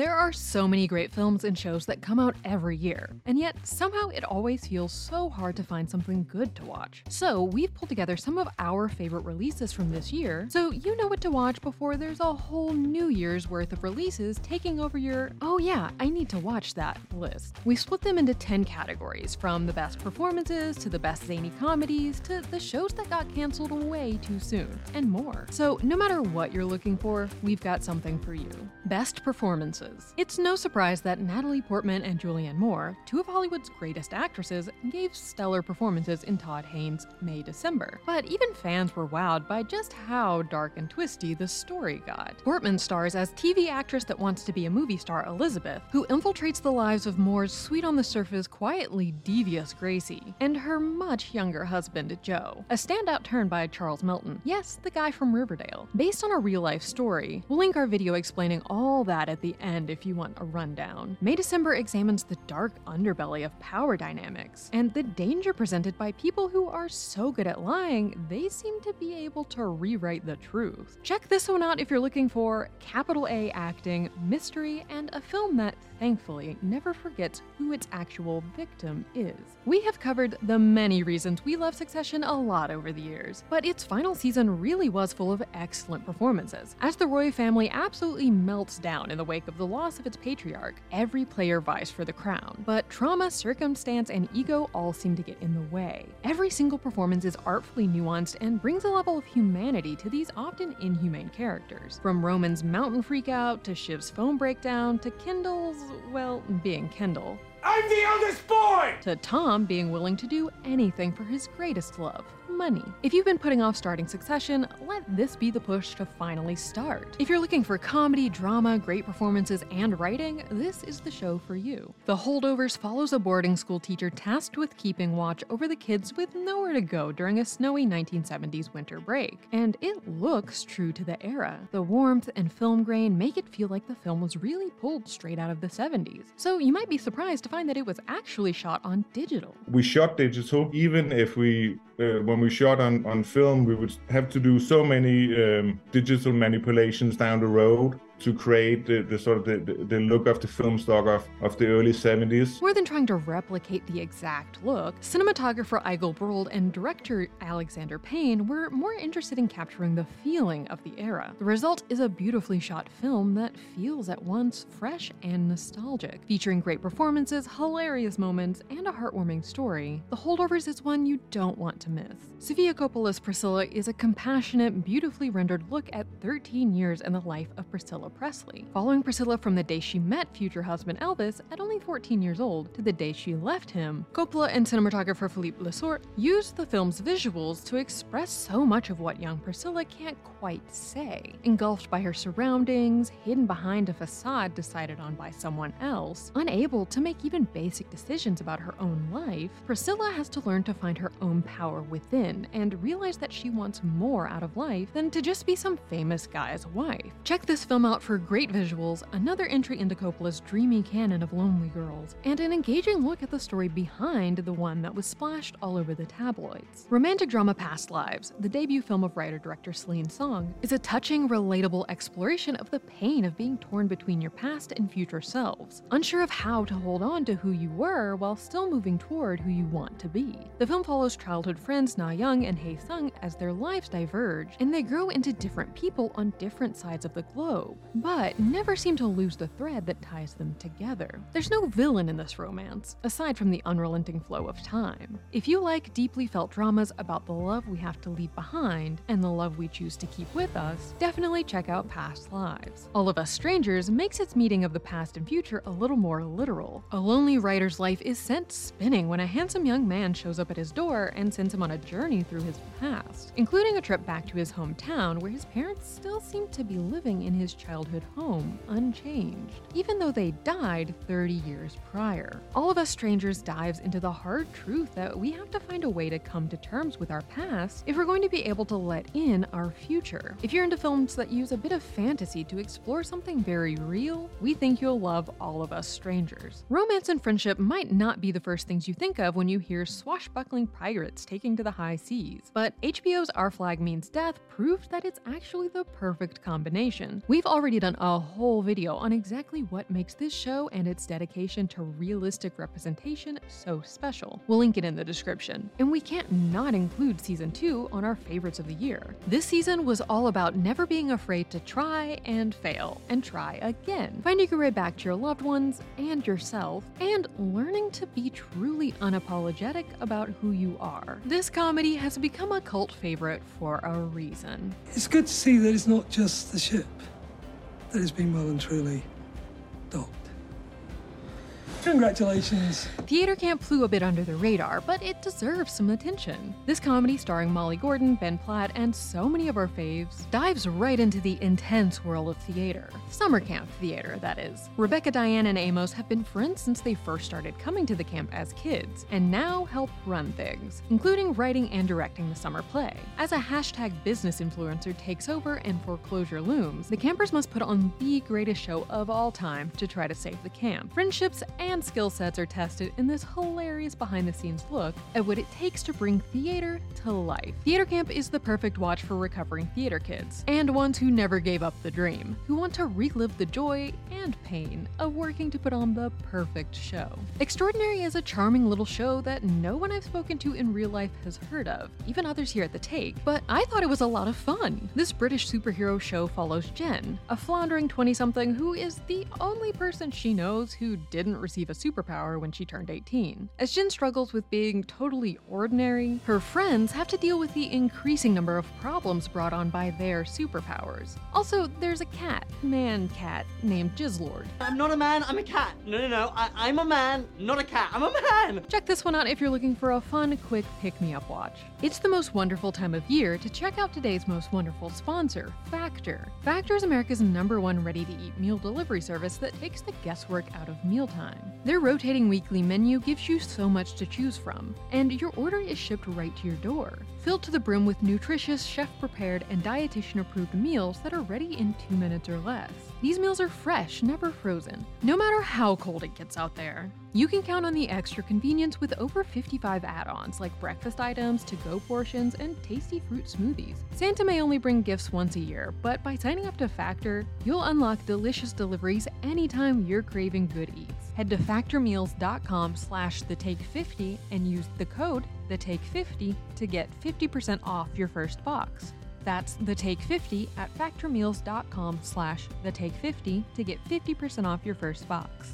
There are so many great films and shows that come out every year, and yet somehow it always feels so hard to find something good to watch. So, we've pulled together some of our favorite releases from this year, so you know what to watch before there's a whole New Year's worth of releases taking over your, oh yeah, I need to watch that list. We split them into 10 categories, from the best performances to the best zany comedies to the shows that got canceled way too soon, and more. So, no matter what you're looking for, we've got something for you. Best performances. It's no surprise that Natalie Portman and Julianne Moore, two of Hollywood's greatest actresses, gave stellar performances in Todd Haynes' May December. But even fans were wowed by just how dark and twisty the story got. Portman stars as TV actress that wants to be a movie star Elizabeth, who infiltrates the lives of Moore's sweet on the surface, quietly devious Gracie, and her much younger husband Joe. A standout turn by Charles Melton, yes, the guy from Riverdale. Based on a real life story, we'll link our video explaining all that at the end if you want a rundown. May December examines the dark underbelly of power dynamics and the danger presented by people who are so good at lying, they seem to be able to rewrite the truth. Check this one out if you're looking for capital A acting, mystery, and a film that thankfully never forgets who its actual victim is. We have covered the many reasons we love Succession a lot over the years, but its final season really was full of excellent performances. As the Roy family absolutely melts down in the wake of the loss of its patriarch, every player vies for the crown. But trauma, circumstance, and ego all seem to get in the way. Every single performance is artfully nuanced and brings a level of humanity to these often inhumane characters. From Roman's mountain freakout to Shiv's phone breakdown to Well, being Kendall. I'm the eldest boy! To Tom being willing to do anything for his greatest love money. If you've been putting off starting Succession, let this be the push to finally start. If you're looking for comedy, drama, great performances, and writing, this is the show for you. The Holdovers follows a boarding school teacher tasked with keeping watch over the kids with nowhere to go during a snowy 1970s winter break. And it looks true to the era. The warmth and film grain make it feel like the film was really pulled straight out of the 70s. So you might be surprised to find that it was actually shot on digital. We shot digital, even if we uh, when we shot on, on film, we would have to do so many um, digital manipulations down the road to create the, the sort of the, the, look of the film stock of, of the early 70s. More than trying to replicate the exact look, cinematographer Eigil Bryld and director Alexander Payne were more interested in capturing the feeling of the era. The result is a beautifully shot film that feels at once fresh and nostalgic, featuring great performances, hilarious moments, and a heartwarming story. The Holdovers is one you don't want to miss. Sofia Coppola's Priscilla is a compassionate, beautifully rendered look at 13 years in the life of Priscilla Presley, following Priscilla from the day she met future husband Elvis at only 14 years old to the day she left him. Coppola and cinematographer Philippe Le Sourd used the film's visuals to express so much of what young Priscilla can't quite say. Engulfed by her surroundings, hidden behind a facade decided on by someone else, unable to make even basic decisions about her own life, Priscilla has to learn to find her own power within and realize that she wants more out of life than to just be some famous guy's wife. Check this film out for great visuals, another entry into Coppola's dreamy canon of lonely girls, and an engaging look at the story behind the one that was splashed all over the tabloids. Romantic drama Past Lives, the debut film of writer director Celine Song, is a touching, relatable exploration of the pain of being torn between your past and future selves, unsure of how to hold on to who you were while still moving toward who you want to be. The film follows childhood friends Na Young and Hae Sung as their lives diverge, and they grow into different people on different sides of the globe but never seem to lose the thread that ties them together. There's no villain in this romance, aside from the unrelenting flow of time. If you like deeply felt dramas about the love we have to leave behind and the love we choose to keep with us, definitely check out Past Lives. All of Us Strangers makes its meeting of the past and future a little more literal. A lonely writer's life is sent spinning when a handsome young man shows up at his door and sends him on a journey through his past, including a trip back to his hometown where his parents still seem to be living in his childhood childhood home unchanged, even though they died 30 years prior. All of Us Strangers dives into the hard truth that we have to find a way to come to terms with our past if we're going to be able to let in our future. If you're into films that use a bit of fantasy to explore something very real, we think you'll love All of Us Strangers. Romance and friendship might not be the first things you think of when you hear swashbuckling pirates taking to the high seas, but HBO's Our Flag Means Death proved that it's actually the perfect combination. We've already already done a whole video on exactly what makes this show and its dedication to realistic representation so special. We'll link it in the description. And we can't not include season 2 on our favorites of the year. This season was all about never being afraid to try and fail, and try again, finding your way back to your loved ones and yourself, and learning to be truly unapologetic about who you are. This comedy has become a cult favorite for a reason. It's good to see that it's not just the ship that it's been well and truly docked. Congratulations. Theater Camp flew a bit under the radar, but it deserves some attention. This comedy, starring Molly Gordon, Ben Platt, and so many of our faves, dives right into the intense world of theater. Summer camp theater, that is. Rebecca, Diane, and Amos have been friends since they first started coming to the camp as kids, and now help run things, including writing and directing the summer play. As a hashtag business influencer takes over and foreclosure looms, the campers must put on the greatest show of all time to try to save the camp. Friendships and and skill sets are tested in this hilarious behind the scenes look at what it takes to bring theater to life. Theater Camp is the perfect watch for recovering theater kids, and ones who never gave up the dream, who want to relive the joy and pain of working to put on the perfect show. Extraordinary is a charming little show that no one I've spoken to in real life has heard of, even others here at the Take, but I thought it was a lot of fun. This British superhero show follows Jen, a floundering 20 something who is the only person she knows who didn't receive receive a superpower when she turned 18. As Jen struggles with being totally ordinary, her friends have to deal with the increasing number of problems brought on by their superpowers. Also, there's a cat, man cat, named Jizzlord. I'm not a man, I'm a cat. No, no, no, I, am a man, not a cat. I'm a man! Check this one out if you're looking for a fun, quick pick me up watch. It's the most wonderful time of year to check out today's most wonderful sponsor, Factor. Factor is America's number one ready to eat meal delivery service that takes the guesswork out of mealtime. Their rotating weekly menu gives you so much to choose from, and your order is shipped right to your door, filled to the brim with nutritious, chef prepared, and dietitian approved meals that are ready in two minutes or less. These meals are fresh, never frozen, no matter how cold it gets out there. You can count on the extra convenience with over 55 add ons like breakfast items, to go portions, and tasty fruit smoothies. Santa may only bring gifts once a year, but by signing up to Factor, you'll unlock delicious deliveries anytime you're craving good eats. Head to factormeals.com slash the take 50 and use the code the take 50 to get 50% off your first box. That's the take 50 at factormeals.com slash the take 50 to get 50% off your first box.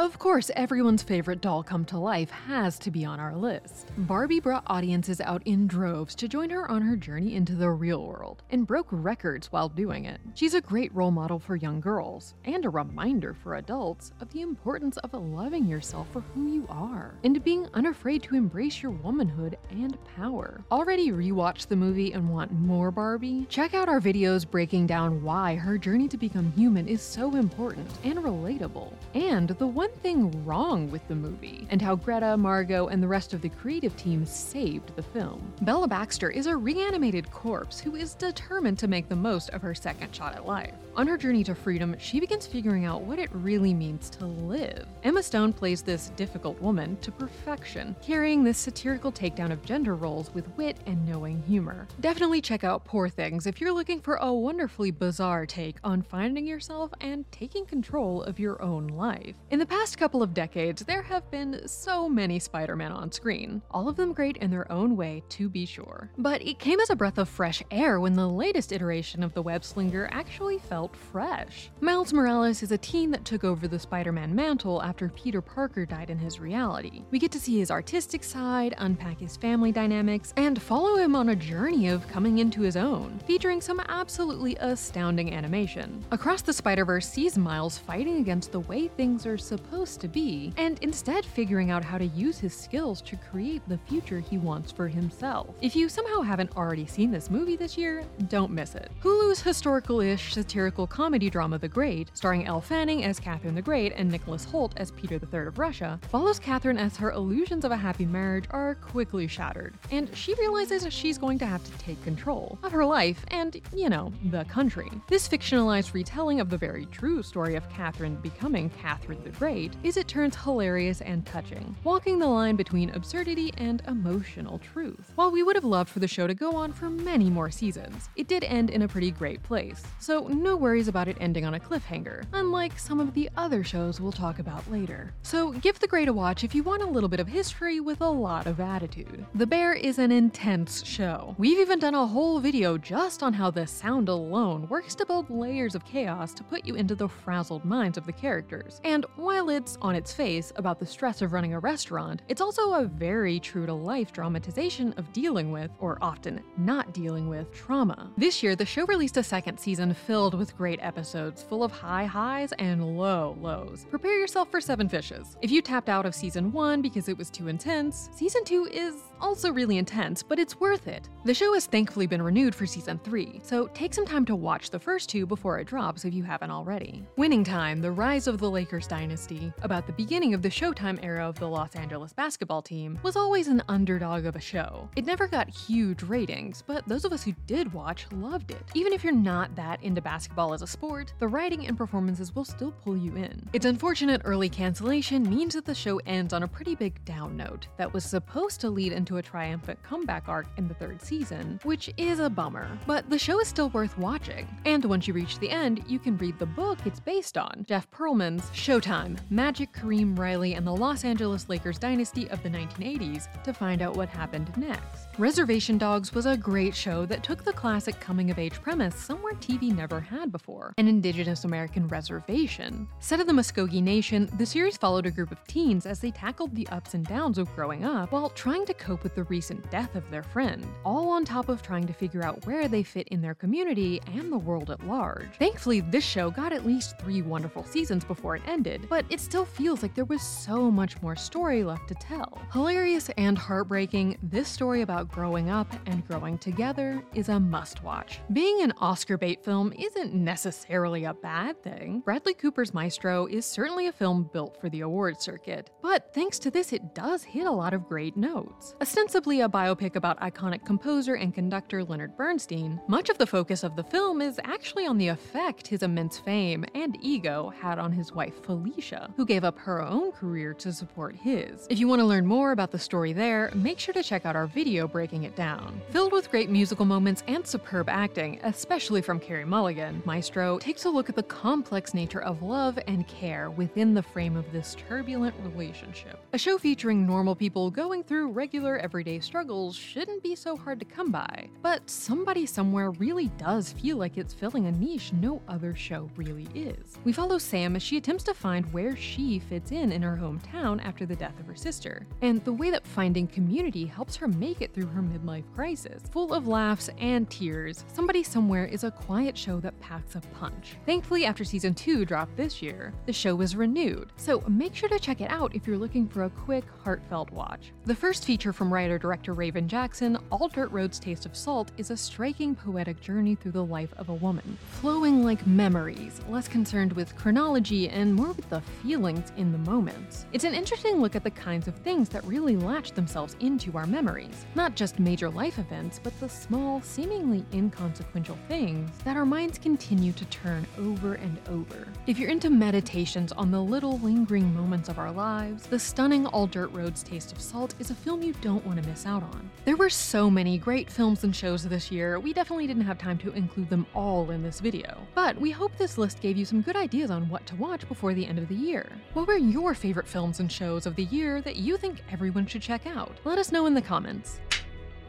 Of course, everyone's favorite doll come to life has to be on our list. Barbie brought audiences out in droves to join her on her journey into the real world, and broke records while doing it. She's a great role model for young girls, and a reminder for adults of the importance of loving yourself for who you are, and being unafraid to embrace your womanhood and power. Already rewatched the movie and want more Barbie? Check out our videos breaking down why her journey to become human is so important and relatable, and the one one thing wrong with the movie, and how Greta, Margot, and the rest of the creative team saved the film. Bella Baxter is a reanimated corpse who is determined to make the most of her second shot at life. On her journey to freedom, she begins figuring out what it really means to live. Emma Stone plays this difficult woman to perfection, carrying this satirical takedown of gender roles with wit and knowing humor. Definitely check out Poor Things if you're looking for a wonderfully bizarre take on finding yourself and taking control of your own life. In the past couple of decades, there have been so many Spider Man on screen, all of them great in their own way, to be sure. But it came as a breath of fresh air when the latest iteration of the web slinger actually felt fresh. Miles Morales is a teen that took over the Spider Man mantle after Peter Parker died in his reality. We get to see his artistic side, unpack his family dynamics, and follow him on a journey of coming into his own, featuring some absolutely astounding animation. Across the Spider Verse sees Miles fighting against the way things are supposed supposed to be, and instead figuring out how to use his skills to create the future he wants for himself. If you somehow haven't already seen this movie this year, don't miss it. Hulu's historical ish satirical comedy drama The Great, starring Elle Fanning as Catherine the Great and Nicholas Hoult as Peter III of Russia, follows Catherine as her illusions of a happy marriage are quickly shattered, and she realizes she's going to have to take control of her life and, you know, the country. This fictionalized retelling of the very true story of Catherine becoming Catherine the Great great is it turns hilarious and touching, walking the line between absurdity and emotional truth. While we would have loved for the show to go on for many more seasons, it did end in a pretty great place, so no worries about it ending on a cliffhanger, unlike some of the other shows we'll talk about later. So give The Great a watch if you want a little bit of history with a lot of attitude. The Bear is an intense show. We've even done a whole video just on how the sound alone works to build layers of chaos to put you into the frazzled minds of the characters. And while on its face, about the stress of running a restaurant, it's also a very true to life dramatization of dealing with, or often not dealing with, trauma. This year, the show released a second season filled with great episodes, full of high highs and low lows. Prepare yourself for seven fishes. If you tapped out of season one because it was too intense, season two is also really intense, but it's worth it. The show has thankfully been renewed for season 3, so take some time to watch the first two before it drops if you haven't already. Winning Time The Rise of the Lakers Dynasty, about the beginning of the Showtime era of the Los Angeles basketball team, was always an underdog of a show. It never got huge ratings, but those of us who did watch loved it. Even if you're not that into basketball as a sport, the writing and performances will still pull you in. Its unfortunate early cancellation means that the show ends on a pretty big down note that was supposed to lead into a triumphant comeback arc in the third season, which is a bummer. But the show is still worth watching, and once you reach the end, you can read the book it's based on, Jeff Pearlman's Showtime Magic, Kareem Riley, and the Los Angeles Lakers Dynasty of the 1980s to find out what happened next. Reservation Dogs was a great show that took the classic coming of age premise somewhere TV never had before an Indigenous American reservation. Set in the Muscogee Nation, the series followed a group of teens as they tackled the ups and downs of growing up while trying to cope with the recent death of their friend, all on top of trying to figure out where they fit in their community and the world at large. Thankfully, this show got at least three wonderful seasons before it ended, but it still feels like there was so much more story left to tell. Hilarious and heartbreaking, this story about growing up and growing together is a must watch. Being an Oscar bait film isn't necessarily a bad thing. Bradley Cooper's Maestro is certainly a film built for the award circuit, but thanks to this, it does hit a lot of great notes. Ostensibly a biopic about iconic composer and conductor Leonard Bernstein, much of the focus of the film is actually on the effect his immense fame and ego had on his wife Felicia, who gave up her own career to support his. If you want to learn more about the story there, make sure to check out our video breaking it down. Filled with great musical moments and superb acting, especially from Carey Mulligan, Maestro takes a look at the complex nature of love and care within the frame of this turbulent relationship. A show featuring normal people going through regular everyday struggles shouldn't be so hard to come by, but somebody somewhere really does feel like it's filling a niche no other show really is. We follow Sam as she attempts to find where she fits in in her hometown after the death of her sister, and the way that finding community helps her make it through her midlife crisis. Full of laughs and tears, Somebody Somewhere is a quiet show that packs a punch. Thankfully, after season 2 dropped this year, the show was renewed, so make sure to check it out if you're looking for a quick, heartfelt watch. The first feature from writer director Raven Jackson, All Dirt Roads Taste of Salt, is a striking poetic journey through the life of a woman, flowing like memories, less concerned with chronology and more with the feelings in the moments. It's an interesting look at the kinds of things that really latch themselves into our memories, not just major life events, but the small, seemingly inconsequential things that our minds continue to turn over and over. If you're into meditations on the little lingering moments of our lives, the stunning All Dirt Roads Taste of Salt is a film you don't want to miss out on. There were so many great films and shows this year, we definitely didn't have time to include them all in this video. But we hope this list gave you some good ideas on what to watch before the end of the year. What were your favorite films and shows of the year that you think everyone should check out? Let us know in the comments.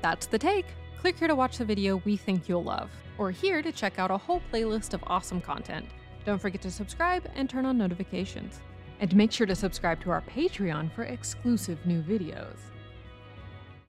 That's the take. Click here to watch the video we think you'll love, or here to check out a whole playlist of awesome content. Don't forget to subscribe and turn on notifications. And make sure to subscribe to our Patreon for exclusive new videos.